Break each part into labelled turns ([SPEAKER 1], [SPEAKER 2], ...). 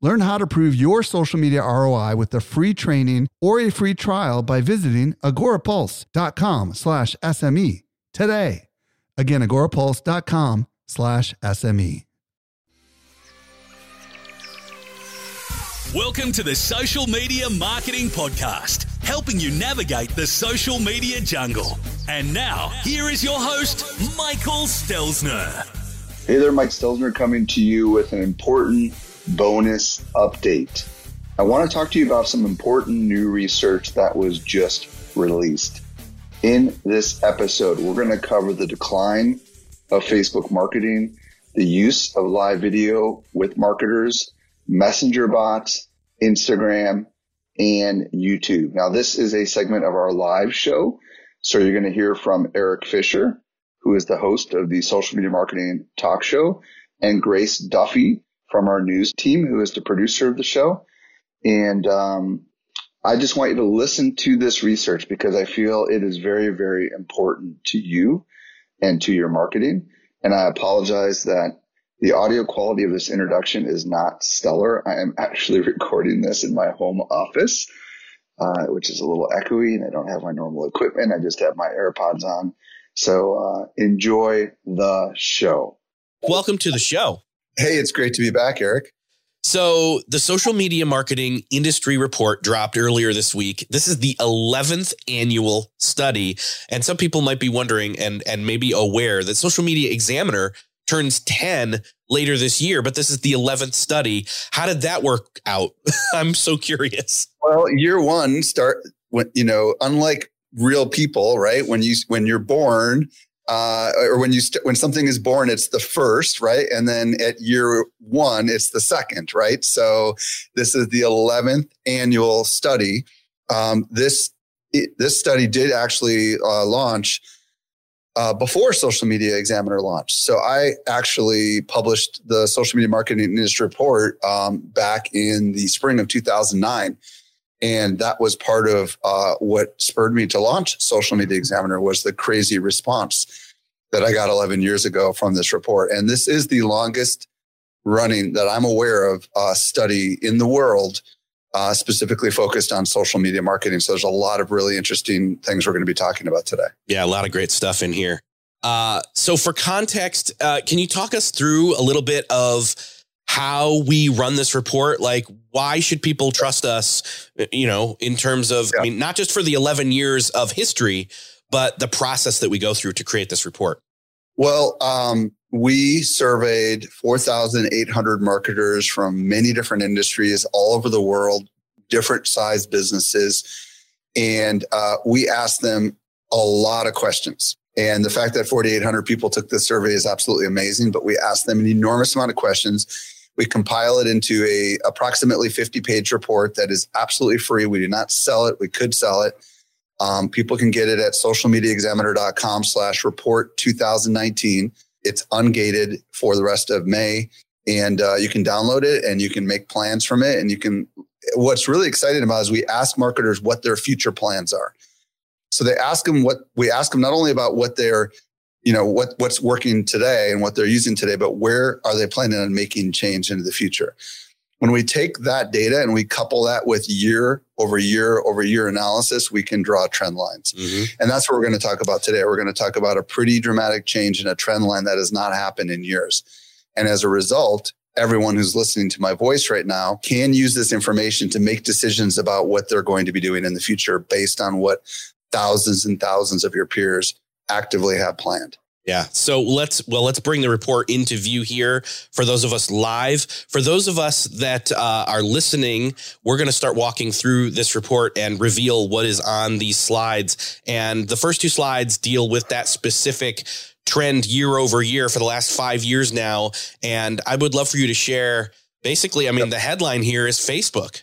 [SPEAKER 1] Learn how to prove your social media ROI with a free training or a free trial by visiting agorapulse.com slash SME today. Again, agorapulse.com slash SME.
[SPEAKER 2] Welcome to the Social Media Marketing Podcast, helping you navigate the social media jungle. And now, here is your host, Michael Stelzner.
[SPEAKER 3] Hey there, Mike Stelzner coming to you with an important bonus update. I want to talk to you about some important new research that was just released. In this episode, we're going to cover the decline of Facebook marketing, the use of live video with marketers, messenger bots, Instagram, and YouTube. Now, this is a segment of our live show. So you're going to hear from Eric Fisher, who is the host of the social media marketing talk show, and Grace Duffy from our news team, who is the producer of the show. And, um, I just want you to listen to this research because I feel it is very, very important to you and to your marketing. And I apologize that the audio quality of this introduction is not stellar. I am actually recording this in my home office, uh, which is a little echoey, and I don't have my normal equipment. I just have my AirPods on. So uh, enjoy the show.
[SPEAKER 4] Welcome to the show.
[SPEAKER 3] Hey, it's great to be back, Eric.
[SPEAKER 4] So, the social media marketing industry report dropped earlier this week. This is the 11th annual study. And some people might be wondering and, and maybe aware that Social Media Examiner turns 10 later this year, but this is the 11th study. How did that work out? I'm so curious.
[SPEAKER 3] Well, year one start when, you know, unlike real people, right? When you, when you're born, uh, or when you st- when something is born, it's the first, right? And then at year one, it's the second, right? So this is the eleventh annual study. Um, this it, this study did actually uh, launch uh, before Social Media Examiner launched. So I actually published the Social Media Marketing Industry Report um, back in the spring of 2009 and that was part of uh, what spurred me to launch social media examiner was the crazy response that i got 11 years ago from this report. And this is the longest running that i'm aware of uh, study in the world uh, specifically focused on social media marketing. So there's a lot of really interesting things we're going to be talking about today.
[SPEAKER 4] Yeah a lot of great stuff in here. Uh, so for context uh, can you talk us through a little bit of how we run this report like why should people trust us you know in terms of yeah. i mean not just for the 11 years of history but the process that we go through to create this report?
[SPEAKER 3] Well um, we surveyed 4800 marketers from many different industries all over the world different size businesses and uh, we asked them a lot of questions. And the fact that 4800 people took this survey is absolutely amazing but we asked them an enormous amount of questions we compile it into a approximately 50 page report that is absolutely free. We do not sell it. We could sell it. Um, people can get it at socialmediaexaminer.com slash report 2019. It's ungated for the rest of May. And uh, you can download it and you can make plans from it. And you can, what's really exciting about is we ask marketers what their future plans are. So they ask them what we ask them not only about what their you know what what's working today and what they're using today but where are they planning on making change into the future? When we take that data and we couple that with year over year over year analysis we can draw trend lines. Mm-hmm. and that's what we're going to talk about today. We're going to talk about a pretty dramatic change in a trend line that has not happened in years. And as a result everyone who's listening to my voice right now can use this information to make decisions about what they're going to be doing in the future based on what thousands and thousands of your peers actively have planned.
[SPEAKER 4] Yeah. So let's well let's bring the report into view here for those of us live. For those of us that uh, are listening, we're going to start walking through this report and reveal what is on these slides. And the first two slides deal with that specific trend year over year for the last five years now. And I would love for you to share. Basically, I mean, the headline here is Facebook.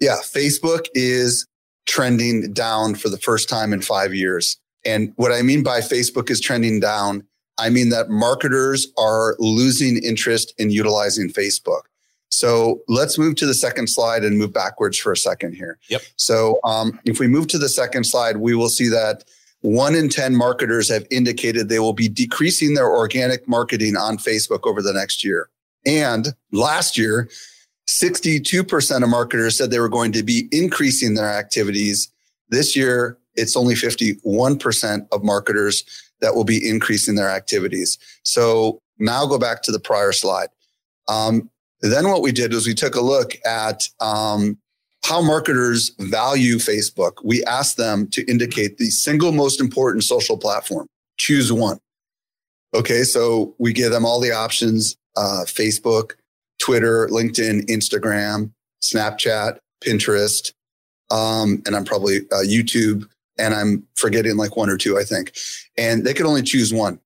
[SPEAKER 3] Yeah, Facebook is trending down for the first time in five years. And what I mean by Facebook is trending down, I mean that marketers are losing interest in utilizing Facebook. So let's move to the second slide and move backwards for a second here.
[SPEAKER 4] Yep.
[SPEAKER 3] So um, if we move to the second slide, we will see that one in 10 marketers have indicated they will be decreasing their organic marketing on Facebook over the next year. And last year, 62% of marketers said they were going to be increasing their activities. This year, it's only 51% of marketers that will be increasing their activities. So now go back to the prior slide. Um, then what we did was we took a look at um, how marketers value Facebook. We asked them to indicate the single most important social platform. Choose one. Okay, so we give them all the options uh, Facebook, Twitter, LinkedIn, Instagram, Snapchat, Pinterest, um, and I'm probably uh, YouTube, and I'm forgetting like one or two, I think. And they could only choose one.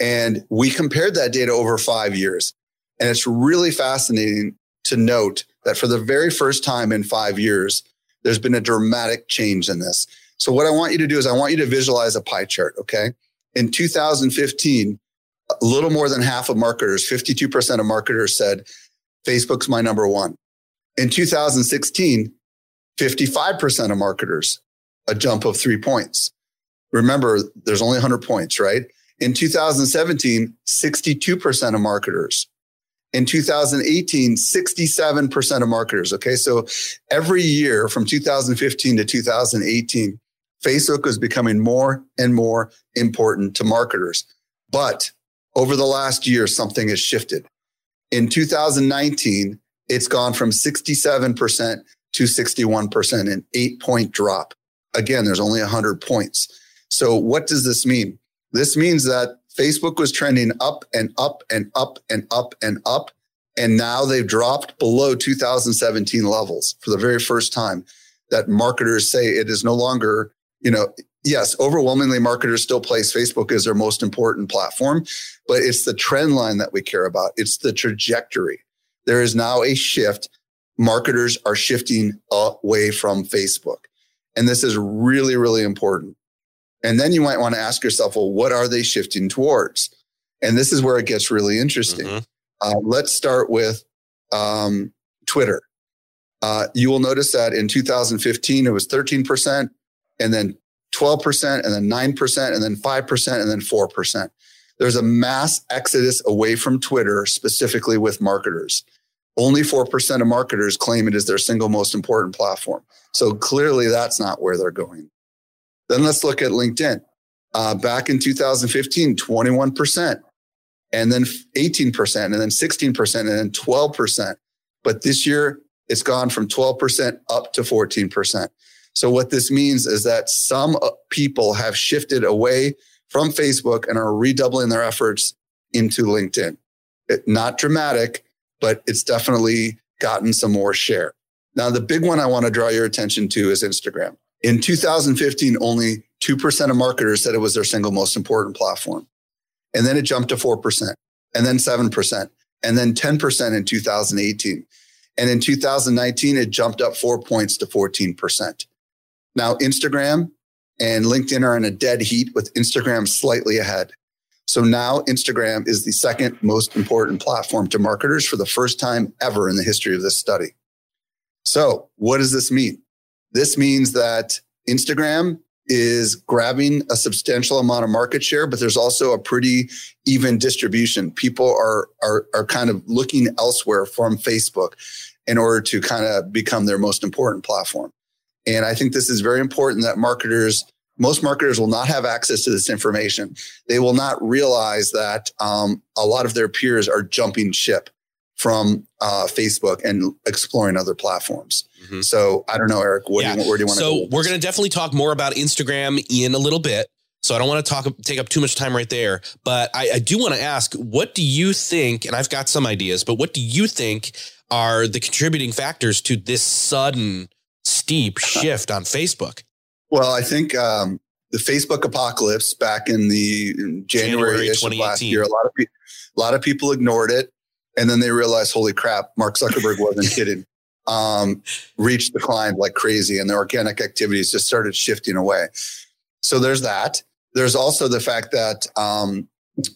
[SPEAKER 3] And we compared that data over five years. And it's really fascinating to note that for the very first time in five years, there's been a dramatic change in this. So, what I want you to do is I want you to visualize a pie chart, okay? In 2015, a little more than half of marketers, 52% of marketers said, Facebook's my number one. In 2016, 55% of marketers, a jump of three points. Remember, there's only 100 points, right? In 2017, 62% of marketers. In 2018, 67% of marketers. Okay. So every year from 2015 to 2018, Facebook was becoming more and more important to marketers. But over the last year, something has shifted. In 2019, it's gone from 67% to 61%, an eight point drop. Again, there's only 100 points. So, what does this mean? This means that Facebook was trending up and up and up and up and up. And now they've dropped below 2017 levels for the very first time that marketers say it is no longer, you know, yes, overwhelmingly marketers still place Facebook as their most important platform, but it's the trend line that we care about. It's the trajectory. There is now a shift. Marketers are shifting away from Facebook. And this is really, really important. And then you might want to ask yourself, well, what are they shifting towards? And this is where it gets really interesting. Mm-hmm. Uh, let's start with um, Twitter. Uh, you will notice that in 2015, it was 13%, and then 12%, and then 9%, and then 5%, and then 4%. There's a mass exodus away from Twitter, specifically with marketers. Only 4% of marketers claim it is their single most important platform. So clearly, that's not where they're going. Then let's look at LinkedIn. Uh, back in 2015, 21%, and then 18%, and then 16%, and then 12%. But this year, it's gone from 12% up to 14%. So what this means is that some uh, people have shifted away from Facebook and are redoubling their efforts into LinkedIn. It, not dramatic, but it's definitely gotten some more share. Now, the big one I want to draw your attention to is Instagram. In 2015, only 2% of marketers said it was their single most important platform. And then it jumped to 4%, and then 7%, and then 10% in 2018. And in 2019, it jumped up four points to 14%. Now, Instagram and LinkedIn are in a dead heat with Instagram slightly ahead. So now Instagram is the second most important platform to marketers for the first time ever in the history of this study. So, what does this mean? This means that Instagram is grabbing a substantial amount of market share, but there's also a pretty even distribution. People are, are, are kind of looking elsewhere from Facebook in order to kind of become their most important platform. And I think this is very important that marketers, most marketers will not have access to this information. They will not realize that um, a lot of their peers are jumping ship from uh, Facebook and exploring other platforms. Mm-hmm. So I don't know, Eric, what yeah. do you, where do you want
[SPEAKER 4] so
[SPEAKER 3] to
[SPEAKER 4] So we're going to definitely talk more about Instagram in a little bit. So I don't want to talk take up too much time right there, but I, I do want to ask, what do you think? And I've got some ideas, but what do you think are the contributing factors to this sudden steep shift on Facebook?
[SPEAKER 3] Well, I think um, the Facebook apocalypse back in the January, January of last year, a lot of people, a lot of people ignored it, and then they realized, holy crap, Mark Zuckerberg wasn't kidding. Um, reach declined like crazy, and the organic activities just started shifting away. So there's that. there's also the fact that um,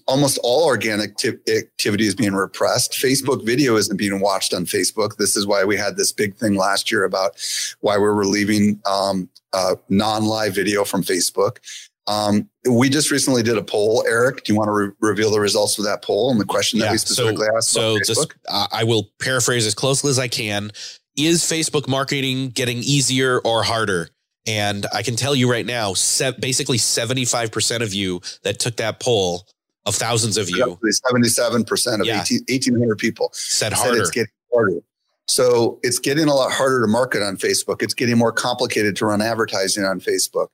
[SPEAKER 3] almost all organic t- activity is being repressed. Facebook video isn't being watched on Facebook. This is why we had this big thing last year about why we were leaving um, uh, non-live video from Facebook. Um, we just recently did a poll. Eric, do you want to re- reveal the results of that poll and the question yeah, that we specifically
[SPEAKER 4] so,
[SPEAKER 3] asked?
[SPEAKER 4] So, just, uh, I will paraphrase as closely as I can. Is Facebook marketing getting easier or harder? And I can tell you right now, se- basically 75% of you that took that poll of thousands of you,
[SPEAKER 3] 77% of yeah. 18, 1,800 people
[SPEAKER 4] said harder. Said
[SPEAKER 3] it's getting harder. So it's getting a lot harder to market on Facebook. It's getting more complicated to run advertising on Facebook.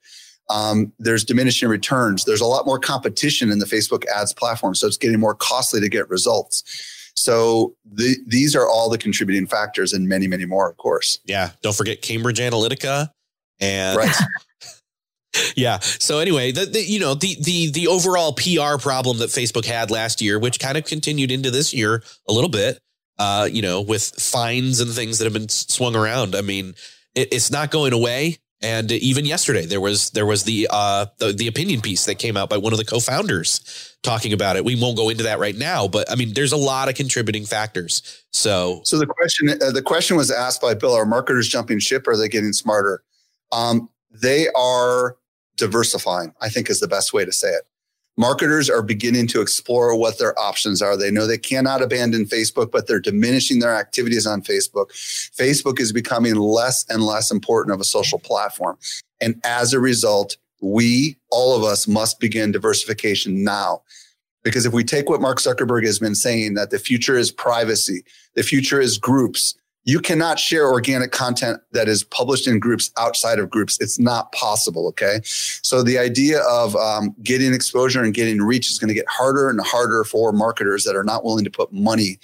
[SPEAKER 3] Um, there's diminishing returns. There's a lot more competition in the Facebook ads platform. So it's getting more costly to get results. So the, these are all the contributing factors and many, many more, of course.
[SPEAKER 4] Yeah. Don't forget Cambridge Analytica and right. yeah. So anyway, the, the, you know the the the overall PR problem that Facebook had last year, which kind of continued into this year a little bit, uh, you know, with fines and things that have been swung around. I mean, it, it's not going away. And even yesterday, there was there was the, uh, the the opinion piece that came out by one of the co-founders talking about it. We won't go into that right now, but I mean, there's a lot of contributing factors. So,
[SPEAKER 3] so the question uh, the question was asked by Bill: Are marketers jumping ship? Or are they getting smarter? Um, they are diversifying. I think is the best way to say it marketers are beginning to explore what their options are. They know they cannot abandon Facebook, but they're diminishing their activities on Facebook. Facebook is becoming less and less important of a social platform. And as a result, we, all of us, must begin diversification now. Because if we take what Mark Zuckerberg has been saying, that the future is privacy, the future is groups, you cannot share organic content that is published in groups outside of groups. It's not possible. Okay. So the idea of um, getting exposure and getting reach is going to get harder and harder for marketers that are not willing to put money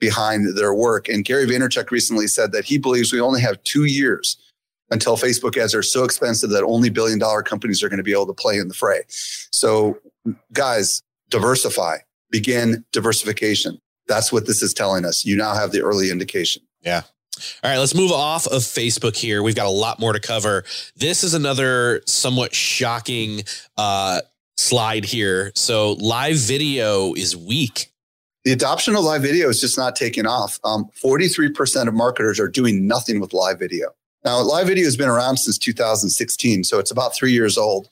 [SPEAKER 3] behind their work. And Gary Vaynerchuk recently said that he believes we only have two years until Facebook ads are so expensive that only billion dollar companies are going to be able to play in the fray. So, guys, diversify, begin diversification. That's what this is telling us. You now have the early indication.
[SPEAKER 4] Yeah. All right, let's move off of Facebook here. We've got a lot more to cover. This is another somewhat shocking uh, slide here. So, live video is weak.
[SPEAKER 3] The adoption of live video is just not taking off. Um, 43% of marketers are doing nothing with live video. Now, live video has been around since 2016, so it's about three years old.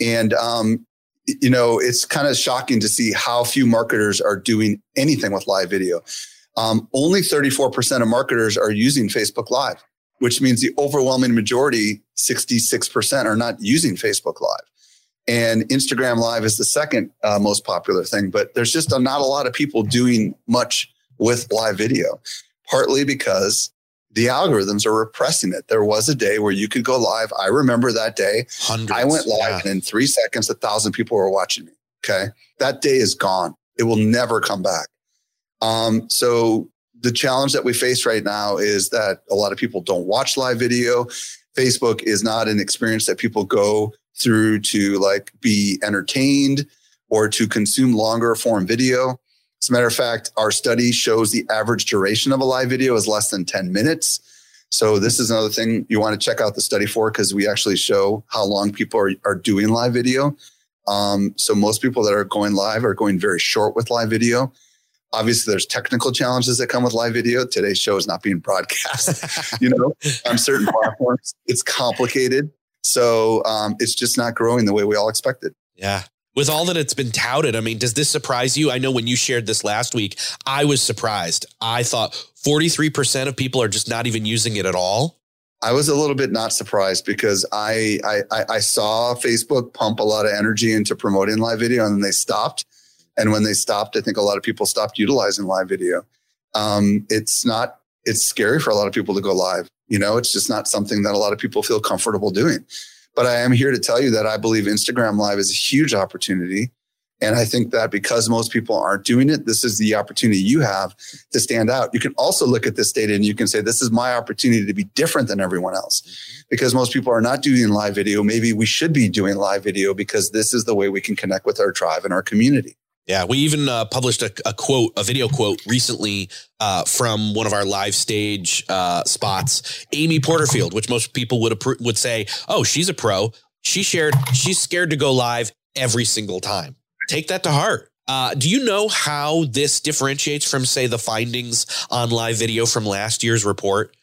[SPEAKER 3] And, um, you know, it's kind of shocking to see how few marketers are doing anything with live video um, only 34% of marketers are using Facebook Live, which means the overwhelming majority, 66%, are not using Facebook Live. And Instagram Live is the second uh, most popular thing, but there's just a, not a lot of people doing much with live video, partly because the algorithms are repressing it. There was a day where you could go live. I remember that day.
[SPEAKER 4] Hundreds,
[SPEAKER 3] I went live yeah. and in three seconds, a thousand people were watching me. Okay. That day is gone. It will never come back. Um, so the challenge that we face right now is that a lot of people don't watch live video. Facebook is not an experience that people go through to like be entertained or to consume longer form video. As a matter of fact, our study shows the average duration of a live video is less than 10 minutes. So this is another thing you want to check out the study for because we actually show how long people are, are doing live video. Um, so most people that are going live are going very short with live video. Obviously, there's technical challenges that come with live video. Today's show is not being broadcast, you know, on certain platforms. It's complicated. So um, it's just not growing the way we all expected.
[SPEAKER 4] Yeah. With all that it's been touted, I mean, does this surprise you? I know when you shared this last week, I was surprised. I thought 43% of people are just not even using it at all.
[SPEAKER 3] I was a little bit not surprised because I, I I saw Facebook pump a lot of energy into promoting live video and then they stopped. And when they stopped, I think a lot of people stopped utilizing live video. Um, it's not, it's scary for a lot of people to go live. You know, it's just not something that a lot of people feel comfortable doing. But I am here to tell you that I believe Instagram Live is a huge opportunity. And I think that because most people aren't doing it, this is the opportunity you have to stand out. You can also look at this data and you can say, this is my opportunity to be different than everyone else. Because most people are not doing live video. Maybe we should be doing live video because this is the way we can connect with our tribe and our community.
[SPEAKER 4] Yeah, we even uh, published a, a, quote, a video quote recently uh, from one of our live stage uh, spots, Amy Porterfield, which most people would would say, "Oh, she's a pro." She shared she's scared to go live every single time. Take that to heart. Uh, do you know how this differentiates from, say, the findings on live video from last year's report?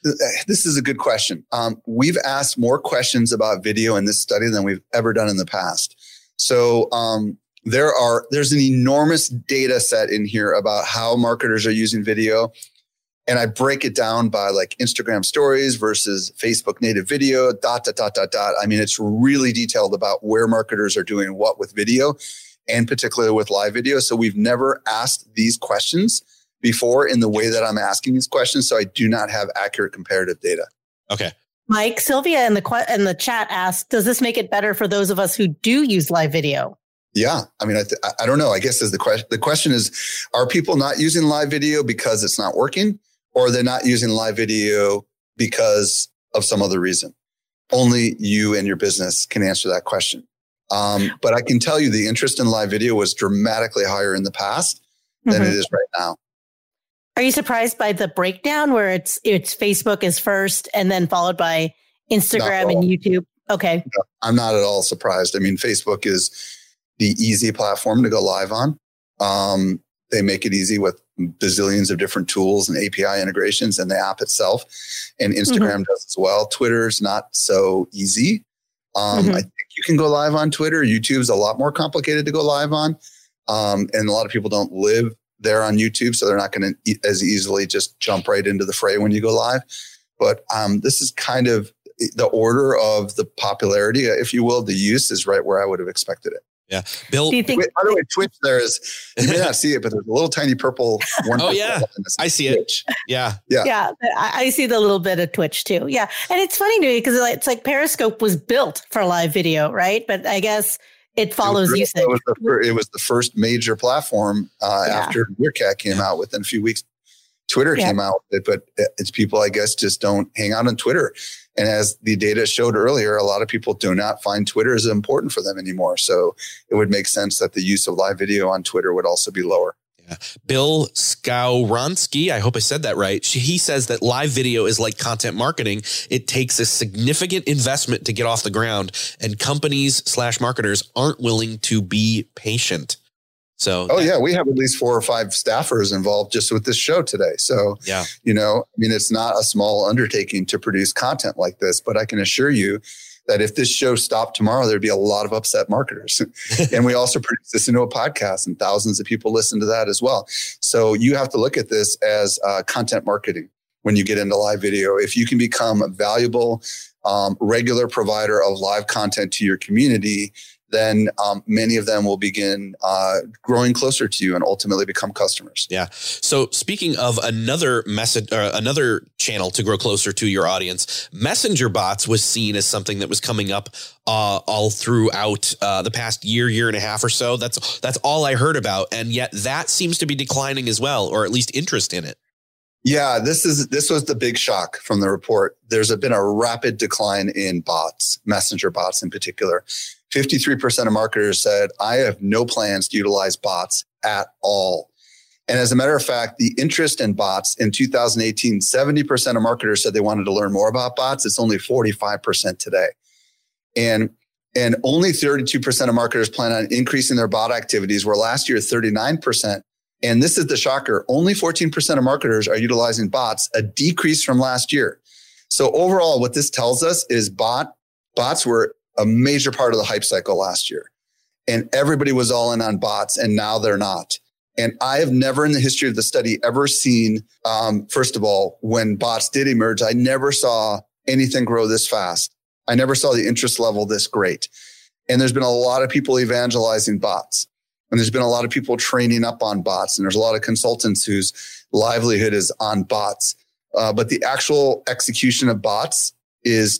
[SPEAKER 3] This is a good question. Um, we've asked more questions about video in this study than we've ever done in the past. So um, there are there's an enormous data set in here about how marketers are using video and I break it down by like Instagram stories versus Facebook native video, dot, dot, dot, dot, dot. I mean, it's really detailed about where marketers are doing what with video and particularly with live video. So we've never asked these questions before in the way that I'm asking these questions. So I do not have accurate comparative data.
[SPEAKER 4] Okay.
[SPEAKER 5] Mike, Sylvia in the in the chat asked, "Does this make it better for those of us who do use live video?"
[SPEAKER 3] Yeah, I mean, I, th- I don't know. I guess is the question. The question is, are people not using live video because it's not working, or they're not using live video because of some other reason? Only you and your business can answer that question. Um, but I can tell you the interest in live video was dramatically higher in the past than mm-hmm. it is right now.
[SPEAKER 5] Are you surprised by the breakdown where it's it's Facebook is first and then followed by Instagram and YouTube? Okay.
[SPEAKER 3] No, I'm not at all surprised. I mean, Facebook is the easy platform to go live on. Um, they make it easy with bazillions of different tools and API integrations and the app itself. And Instagram mm-hmm. does as well. Twitter's not so easy. Um, mm-hmm. I think you can go live on Twitter. YouTube's a lot more complicated to go live on. Um, and a lot of people don't live there on YouTube, so they're not going to e- as easily just jump right into the fray when you go live. But um, this is kind of the order of the popularity, if you will, the use is right where I would have expected it.
[SPEAKER 4] Yeah, Bill.
[SPEAKER 5] Do you think?
[SPEAKER 3] Wait, by the way, Twitch there is you may not see it, but there's a little tiny purple
[SPEAKER 4] one. oh yeah, I see Twitch. it. Yeah,
[SPEAKER 5] yeah, yeah. I see the little bit of Twitch too. Yeah, and it's funny to me because it's like Periscope was built for live video, right? But I guess it follows
[SPEAKER 3] it
[SPEAKER 5] usage.
[SPEAKER 3] It was, the, it was the first major platform uh, yeah. after Meerkat came out. Within a few weeks, Twitter yeah. came out with it, but eh, it's people, I guess, just don't hang out on Twitter. And as the data showed earlier, a lot of people do not find Twitter as important for them anymore. So it would make sense that the use of live video on Twitter would also be lower.
[SPEAKER 4] Yeah. Bill Skowronski, I hope I said that right. He says that live video is like content marketing. It takes a significant investment to get off the ground, and companies slash marketers aren't willing to be patient. So,
[SPEAKER 3] oh yeah, we have at least four or five staffers involved just with this show today. So,
[SPEAKER 4] yeah,
[SPEAKER 3] you know, I mean, it's not a small undertaking to produce content like this, but I can assure you that if this show stopped tomorrow, there'd be a lot of upset marketers. and we also produce this into a podcast, and thousands of people listen to that as well. So you have to look at this as uh, content marketing when you get into live video. If you can become a valuable, um, regular provider of live content to your community, then um, many of them will begin uh, growing closer to you and ultimately become customers.
[SPEAKER 4] Yeah. So speaking of another message, uh, another channel to grow closer to your audience, messenger bots was seen as something that was coming up uh, all throughout uh, the past year, year and a half or so. That's that's all I heard about, and yet that seems to be declining as well, or at least interest in it.
[SPEAKER 3] Yeah, this is this was the big shock from the report. There's been a rapid decline in bots, messenger bots in particular. 53% of marketers said, I have no plans to utilize bots at all. And as a matter of fact, the interest in bots in 2018, 70% of marketers said they wanted to learn more about bots. It's only 45% today. And and only 32% of marketers plan on increasing their bot activities, where last year 39%. And this is the shocker only 14% of marketers are utilizing bots, a decrease from last year. So overall, what this tells us is bot bots were a major part of the hype cycle last year. And everybody was all in on bots, and now they're not. And I have never in the history of the study ever seen, um, first of all, when bots did emerge, I never saw anything grow this fast. I never saw the interest level this great. And there's been a lot of people evangelizing bots. And there's been a lot of people training up on bots. And there's a lot of consultants whose livelihood is on bots. Uh, but the actual execution of bots is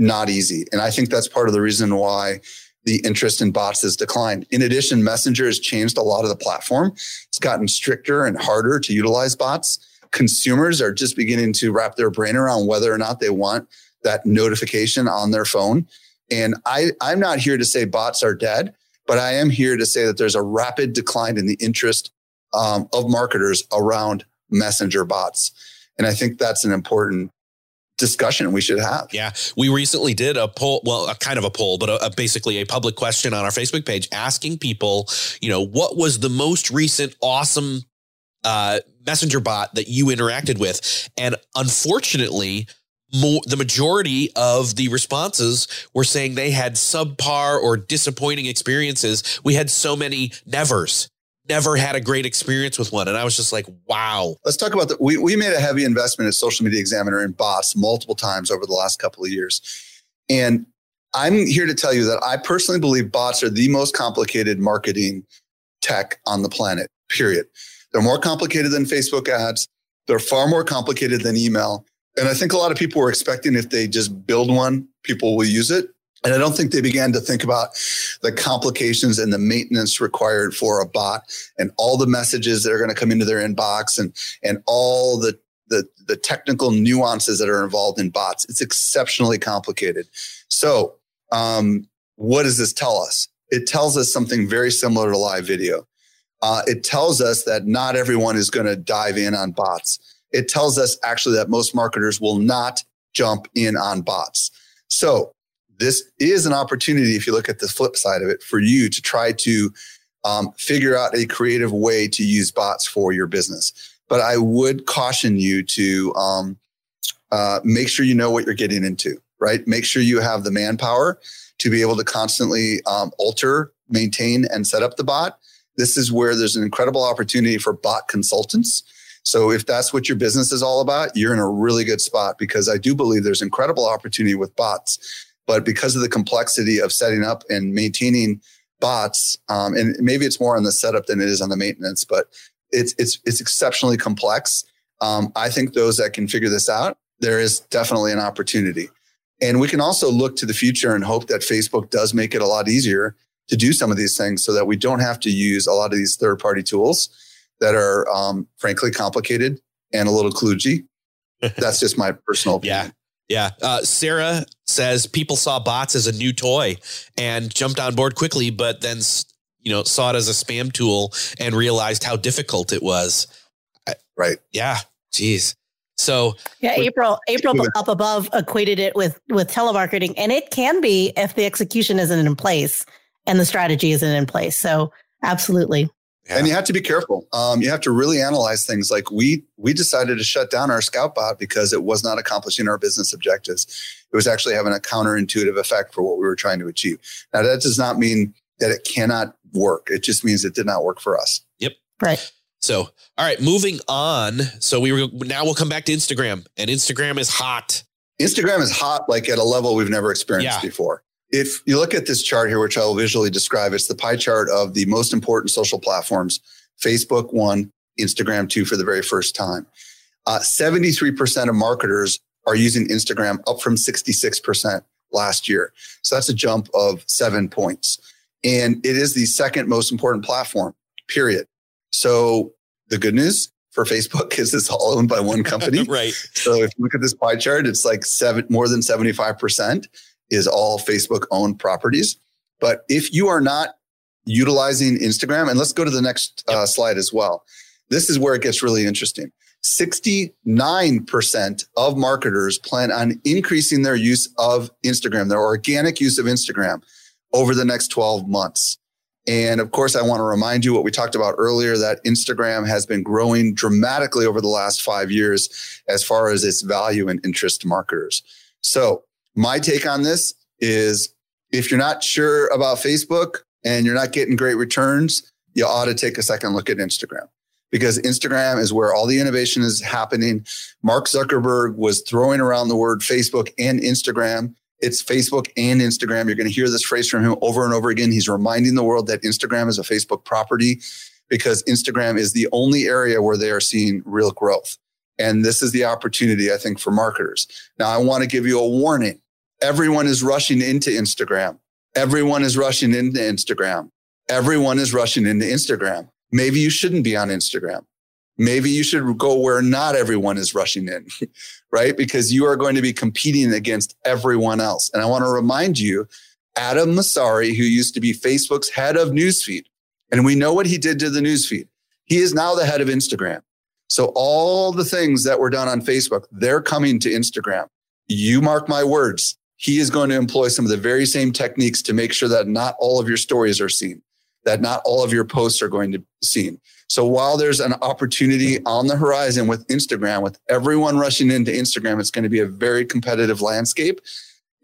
[SPEAKER 3] not easy. And I think that's part of the reason why the interest in bots has declined. In addition, Messenger has changed a lot of the platform. It's gotten stricter and harder to utilize bots. Consumers are just beginning to wrap their brain around whether or not they want that notification on their phone. And I, I'm not here to say bots are dead, but I am here to say that there's a rapid decline in the interest um, of marketers around messenger bots. And I think that's an important discussion we should have.
[SPEAKER 4] Yeah, we recently did a poll, well, a kind of a poll, but a, a basically a public question on our Facebook page asking people, you know, what was the most recent awesome uh, messenger bot that you interacted with, and unfortunately. More, the majority of the responses were saying they had subpar or disappointing experiences. We had so many nevers never had a great experience with one. And I was just like, wow.
[SPEAKER 3] Let's talk about that. We, we made a heavy investment at Social Media Examiner in bots multiple times over the last couple of years. And I'm here to tell you that I personally believe bots are the most complicated marketing tech on the planet, period. They're more complicated than Facebook ads. They're far more complicated than email. And I think a lot of people were expecting if they just build one, people will use it. And I don't think they began to think about the complications and the maintenance required for a bot and all the messages that are going to come into their inbox and, and all the, the, the technical nuances that are involved in bots. It's exceptionally complicated. So, um, what does this tell us? It tells us something very similar to live video. Uh, it tells us that not everyone is going to dive in on bots. It tells us actually that most marketers will not jump in on bots. So this is an opportunity, if you look at the flip side of it, for you to try to um, figure out a creative way to use bots for your business. But I would caution you to um, uh, make sure you know what you're getting into, right? Make sure you have the manpower to be able to constantly um, alter, maintain, and set up the bot. This is where there's an incredible opportunity for bot consultants. So if that's what your business is all about, you're in a really good spot because I do believe there's incredible opportunity with bots but because of the complexity of setting up and maintaining bots, um, and maybe it's more on the setup than it is on the maintenance, but it's it's it's exceptionally complex. Um, I think those that can figure this out, there is definitely an opportunity. And we can also look to the future and hope that Facebook does make it a lot easier to do some of these things so that we don't have to use a lot of these third party tools that are um, frankly complicated and a little kludgy. That's just my personal opinion.
[SPEAKER 4] Yeah. Yeah. Uh, Sarah says people saw bots as a new toy and jumped on board quickly, but then, you know, saw it as a spam tool and realized how difficult it was.
[SPEAKER 3] Right.
[SPEAKER 4] Yeah. Jeez. So
[SPEAKER 5] yeah, April April up above equated it with with telemarketing, and it can be if the execution isn't in place and the strategy isn't in place. So absolutely.
[SPEAKER 3] Yeah. And you have to be careful. Um, you have to really analyze things. Like we we decided to shut down our Scout bot because it was not accomplishing our business objectives. It was actually having a counterintuitive effect for what we were trying to achieve. Now that does not mean that it cannot work. It just means it did not work for us.
[SPEAKER 4] Yep.
[SPEAKER 5] Right.
[SPEAKER 4] So, all right, moving on. So we were now we'll come back to Instagram, and Instagram is hot.
[SPEAKER 3] Instagram is hot, like at a level we've never experienced
[SPEAKER 4] Yeah.
[SPEAKER 3] before. If you look at this chart here, which I will visually describe, it's the pie chart of the most important social platforms. Facebook one, Instagram two for the very first time. Uh, 73% of marketers are using Instagram, up from 66% last year. So that's a jump of seven points. And it is the second most important platform, period. So the good news for Facebook is it's all owned by one company.
[SPEAKER 4] right.
[SPEAKER 3] So if you look at this pie chart, it's like seven, more than 75% is all Facebook owned properties. But if you are not utilizing Instagram, and let's go to the next uh, slide as well. This is where it gets really interesting. 69% of marketers plan on increasing their use of Instagram, their organic use of Instagram over the next 12 months. And of course, I want to remind you what we talked about earlier that Instagram has been growing dramatically over the last five years as far as its value and interest to marketers. So, my take on this is if you're not sure about Facebook and you're not getting great returns, you ought to take a second look at Instagram because Instagram is where all the innovation is happening. Mark Zuckerberg was throwing around the word Facebook and Instagram. It's Facebook and Instagram. You're going to hear this phrase from him over and over again. He's reminding the world that Instagram is a Facebook property because Instagram is the only area where they are seeing real growth. And this is the opportunity, I think, for marketers. Now, I want to give you a warning. Everyone is rushing into Instagram. Everyone is rushing into Instagram. Everyone is rushing into Instagram. Maybe you shouldn't be on Instagram. Maybe you should go where not everyone is rushing in, right? Because you are going to be competing against everyone else. And I want to remind you, Adam Mosseri, who used to be Facebook's head of newsfeed, and we know what he did to the newsfeed. He is now the head of Instagram. So all the things that were done on Facebook, they're coming to Instagram. you mark my words, he is going to employ some of the very same techniques to make sure that not all of your stories are seen, that not all of your posts are going to be seen. So while there's an opportunity on the horizon with Instagram, with everyone rushing into Instagram, it's going to be a very competitive landscape.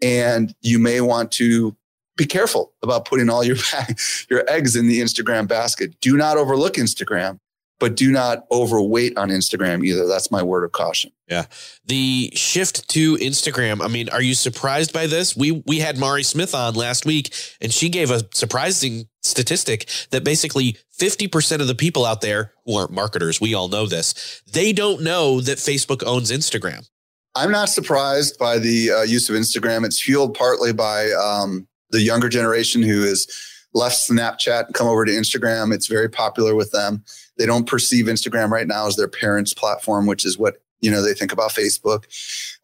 [SPEAKER 3] And you may want to be careful about putting all your, your eggs in the Instagram basket. Do not overlook Instagram but do not overweight on Instagram either. That's my word of caution.
[SPEAKER 4] Yeah. The shift to Instagram. I mean, are you surprised by this? We we had Mari Smith on last week and she gave a surprising statistic that basically 50% of the people out there who aren't marketers, we all know this, they don't know that Facebook owns Instagram.
[SPEAKER 3] I'm not surprised by the uh, use of Instagram. It's fueled partly by um, the younger generation who has left Snapchat and come over to Instagram. It's very popular with them. They don't perceive Instagram right now as their parents' platform, which is what you know they think about Facebook.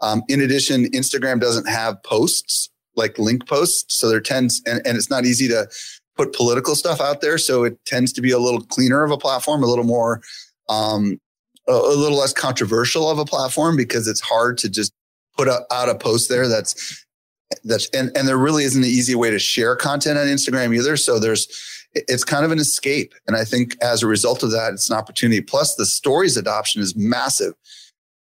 [SPEAKER 3] Um, in addition, Instagram doesn't have posts like link posts, so there tends and, and it's not easy to put political stuff out there. So it tends to be a little cleaner of a platform, a little more, um, a, a little less controversial of a platform because it's hard to just put a, out a post there that's that's and, and there really isn't an easy way to share content on Instagram either. So there's it's kind of an escape. And I think as a result of that, it's an opportunity. Plus, the stories adoption is massive.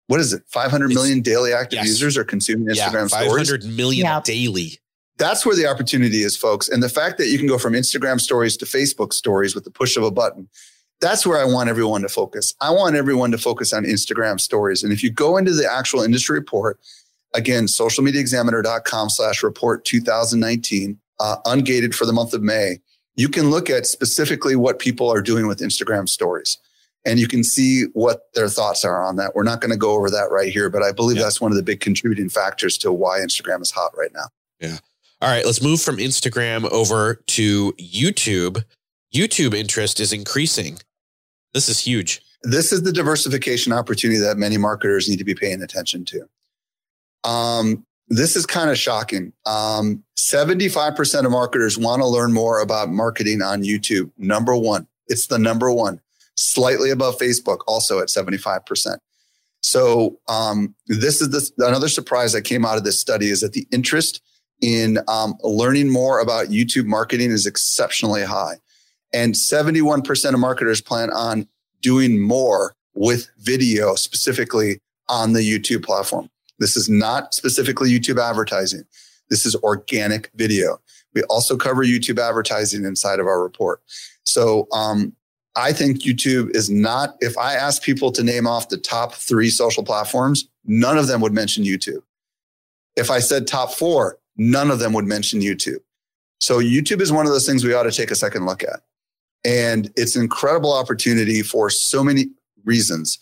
[SPEAKER 3] What is it? 500 million it's, daily active yes. users are consuming Instagram yeah, 500
[SPEAKER 4] stories. million yeah. daily.
[SPEAKER 3] That's where the opportunity is, folks. And the fact that you can go from Instagram stories to Facebook stories with the push of a button, that's where I want everyone to focus. I want everyone to focus on Instagram stories. And if you go into the actual industry report, again, socialmediaexaminer.com slash report 2019, uh, ungated for the month of May, you can look at specifically what people are doing with Instagram stories and you can see what their thoughts are on that. We're not going to go over that right here, but I believe yeah. that's one of the big contributing factors to why Instagram is hot right now.
[SPEAKER 4] Yeah. All right, let's move from Instagram over to YouTube. YouTube interest is increasing. This is huge.
[SPEAKER 3] This is the diversification opportunity that many marketers need to be paying attention to. Um, this is kind of shocking. Um, 75% of marketers want to learn more about marketing on YouTube. Number one, it's the number one, slightly above Facebook, also at 75%. So um, this is this, another surprise that came out of this study is that the interest in um, learning more about YouTube marketing is exceptionally high. And 71% of marketers plan on doing more with video, specifically on the YouTube platform. This is not specifically YouTube advertising. This is organic video. We also cover YouTube advertising inside of our report. So um, I think YouTube is not, if I ask people to name off the top three social platforms, none of them would mention YouTube. If I said top four, none of them would mention YouTube. So YouTube is one of those things we ought to take a second look at. And it's an incredible opportunity for so many reasons.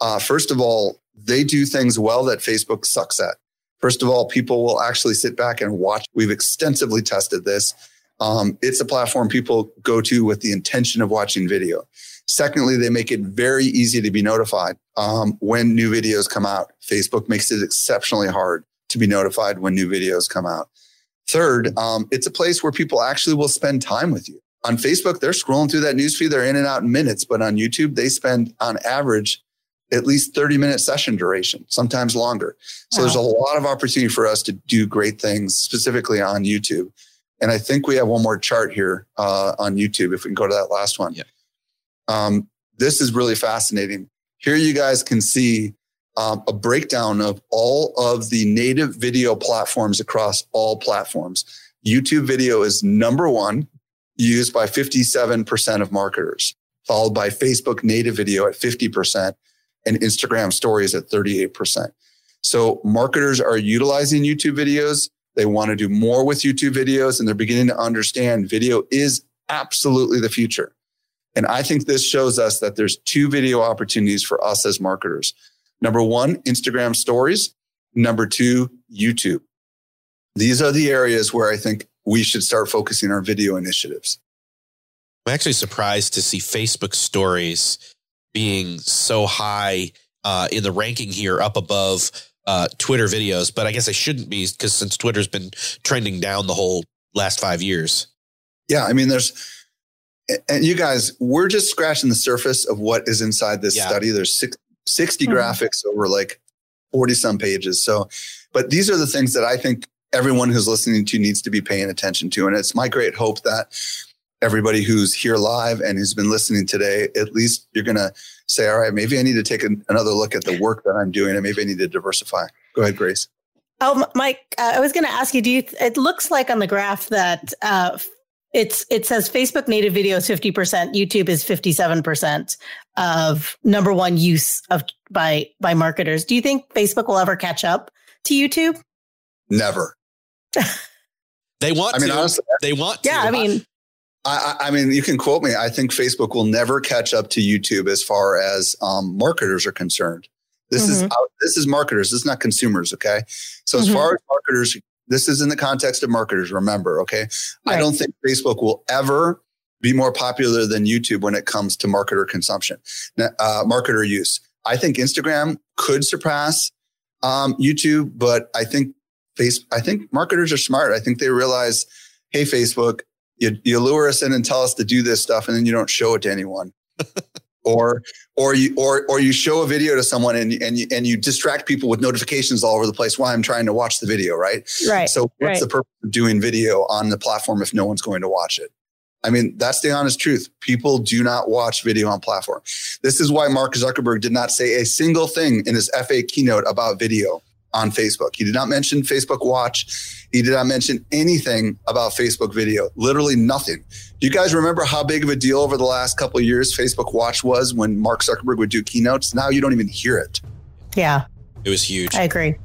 [SPEAKER 3] Uh, first of all, they do things well that Facebook sucks at. First of all, people will actually sit back and watch. We've extensively tested this. Um, it's a platform people go to with the intention of watching video. Secondly, they make it very easy to be notified um, when new videos come out. Facebook makes it exceptionally hard to be notified when new videos come out. Third, um, it's a place where people actually will spend time with you. On Facebook, they're scrolling through that newsfeed, they're in and out in minutes, but on YouTube, they spend on average at least 30 minute session duration, sometimes longer. So wow. there's a lot of opportunity for us to do great things specifically on YouTube. And I think we have one more chart here uh, on YouTube. If we can go to that last one. Yeah. Um, this is really fascinating. Here you guys can see um, a breakdown of all of the native video platforms across all platforms. YouTube video is number one, used by 57% of marketers, followed by Facebook native video at 50%, and Instagram stories at 38%. So marketers are utilizing YouTube videos. They want to do more with YouTube videos and they're beginning to understand video is absolutely the future. And I think this shows us that there's two video opportunities for us as marketers. Number one, Instagram stories. Number two, YouTube. These are the areas where I think we should start focusing our video initiatives.
[SPEAKER 4] I'm actually surprised to see Facebook stories being so high uh, in the ranking here, up above uh, Twitter videos. But I guess I shouldn't be because since Twitter's been trending down the whole last five years.
[SPEAKER 3] Yeah, I mean, there's and you guys, we're just scratching the surface of what is inside this yeah. study. There's six, 60 mm-hmm. graphics over like 40 some pages. So But these are the things that I think everyone who's listening to needs to be paying attention to. And it's my great hope that everybody who's here live and who's been listening today, at least you're going to say, all right, maybe I need to take an, another look at the work that I'm doing and maybe I need to diversify. Go ahead, Grace.
[SPEAKER 5] Oh, Mike, uh, I was going to ask you, do you, it looks like on the graph that uh, it's it says Facebook native video is 50%, YouTube is 57% of number one use of by by marketers. Do you think Facebook will ever catch up to YouTube?
[SPEAKER 3] Never.
[SPEAKER 4] they want I mean, to. Honestly, they want
[SPEAKER 5] yeah,
[SPEAKER 4] to.
[SPEAKER 5] I mean
[SPEAKER 3] I, I, mean, you can quote me. I think Facebook will never catch up to YouTube as far as um, marketers are concerned. This mm-hmm. is this is marketers. This is not consumers. Okay, so mm-hmm. as far as marketers, this is in the context of marketers. Remember, okay, right. I don't think Facebook will ever be more popular than YouTube when it comes to marketer consumption, uh, marketer use. I think Instagram could surpass um, YouTube, but I think face. I think marketers are smart. I think they realize, hey, Facebook, you, you lure us in and tell us to do this stuff, and then you don't show it to anyone. or or you or or you show a video to someone and and you, and you distract people with notifications all over the place while I'm trying to watch the video, right?
[SPEAKER 5] Right.
[SPEAKER 3] So what's
[SPEAKER 5] right.
[SPEAKER 3] the purpose of doing video on the platform if no one's going to watch it? I mean, that's the honest truth. People do not watch video on platform. This is why Mark Zuckerberg did not say a single thing in his F8 keynote about video on Facebook. He did not mention Facebook Watch. He did not mention anything about Facebook video, literally nothing. Do you guys remember how big of a deal over the last couple of years Facebook Watch was when Mark Zuckerberg would do keynotes? Now you don't even hear it.
[SPEAKER 5] Yeah.
[SPEAKER 4] It was huge.
[SPEAKER 5] I agree.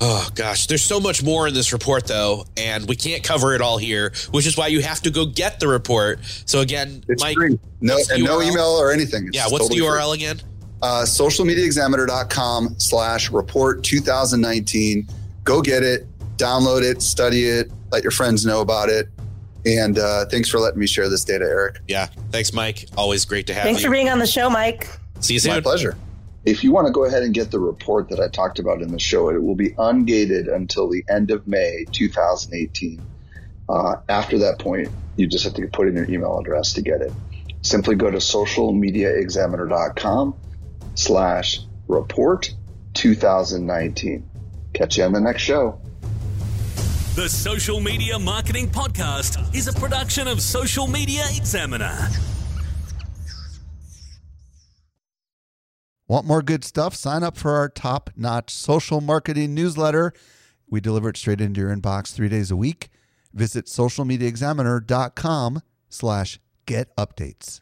[SPEAKER 4] Oh gosh, there's so much more in this report though, and we can't cover it all here, which is why you have to go get the report. So again,
[SPEAKER 3] it's Mike, free. No, and no email or anything.
[SPEAKER 4] It's yeah, what's totally the URL free. again?
[SPEAKER 3] Uh, socialmediaexaminer.com slash report 2019. Go get it, download it, study it, let your friends know about it. And uh, thanks for letting me share this data, Eric.
[SPEAKER 4] Yeah. Thanks, Mike. Always great to have
[SPEAKER 5] thanks
[SPEAKER 4] you.
[SPEAKER 5] Thanks for being on the show, Mike.
[SPEAKER 4] See you soon.
[SPEAKER 3] My pleasure. If you want to go ahead and get the report that I talked about in the show, it will be ungated until the end of May 2018. Uh, after that point, you just have to put in your email address to get it. Simply go to socialmediaexaminer.com slash report 2019. Catch you on the next show.
[SPEAKER 2] The Social Media Marketing Podcast is a production of Social Media Examiner.
[SPEAKER 1] Want more good stuff? Sign up for our top notch social marketing newsletter. We deliver it straight into your inbox three days a week. Visit socialmediaexaminer.com slash get updates.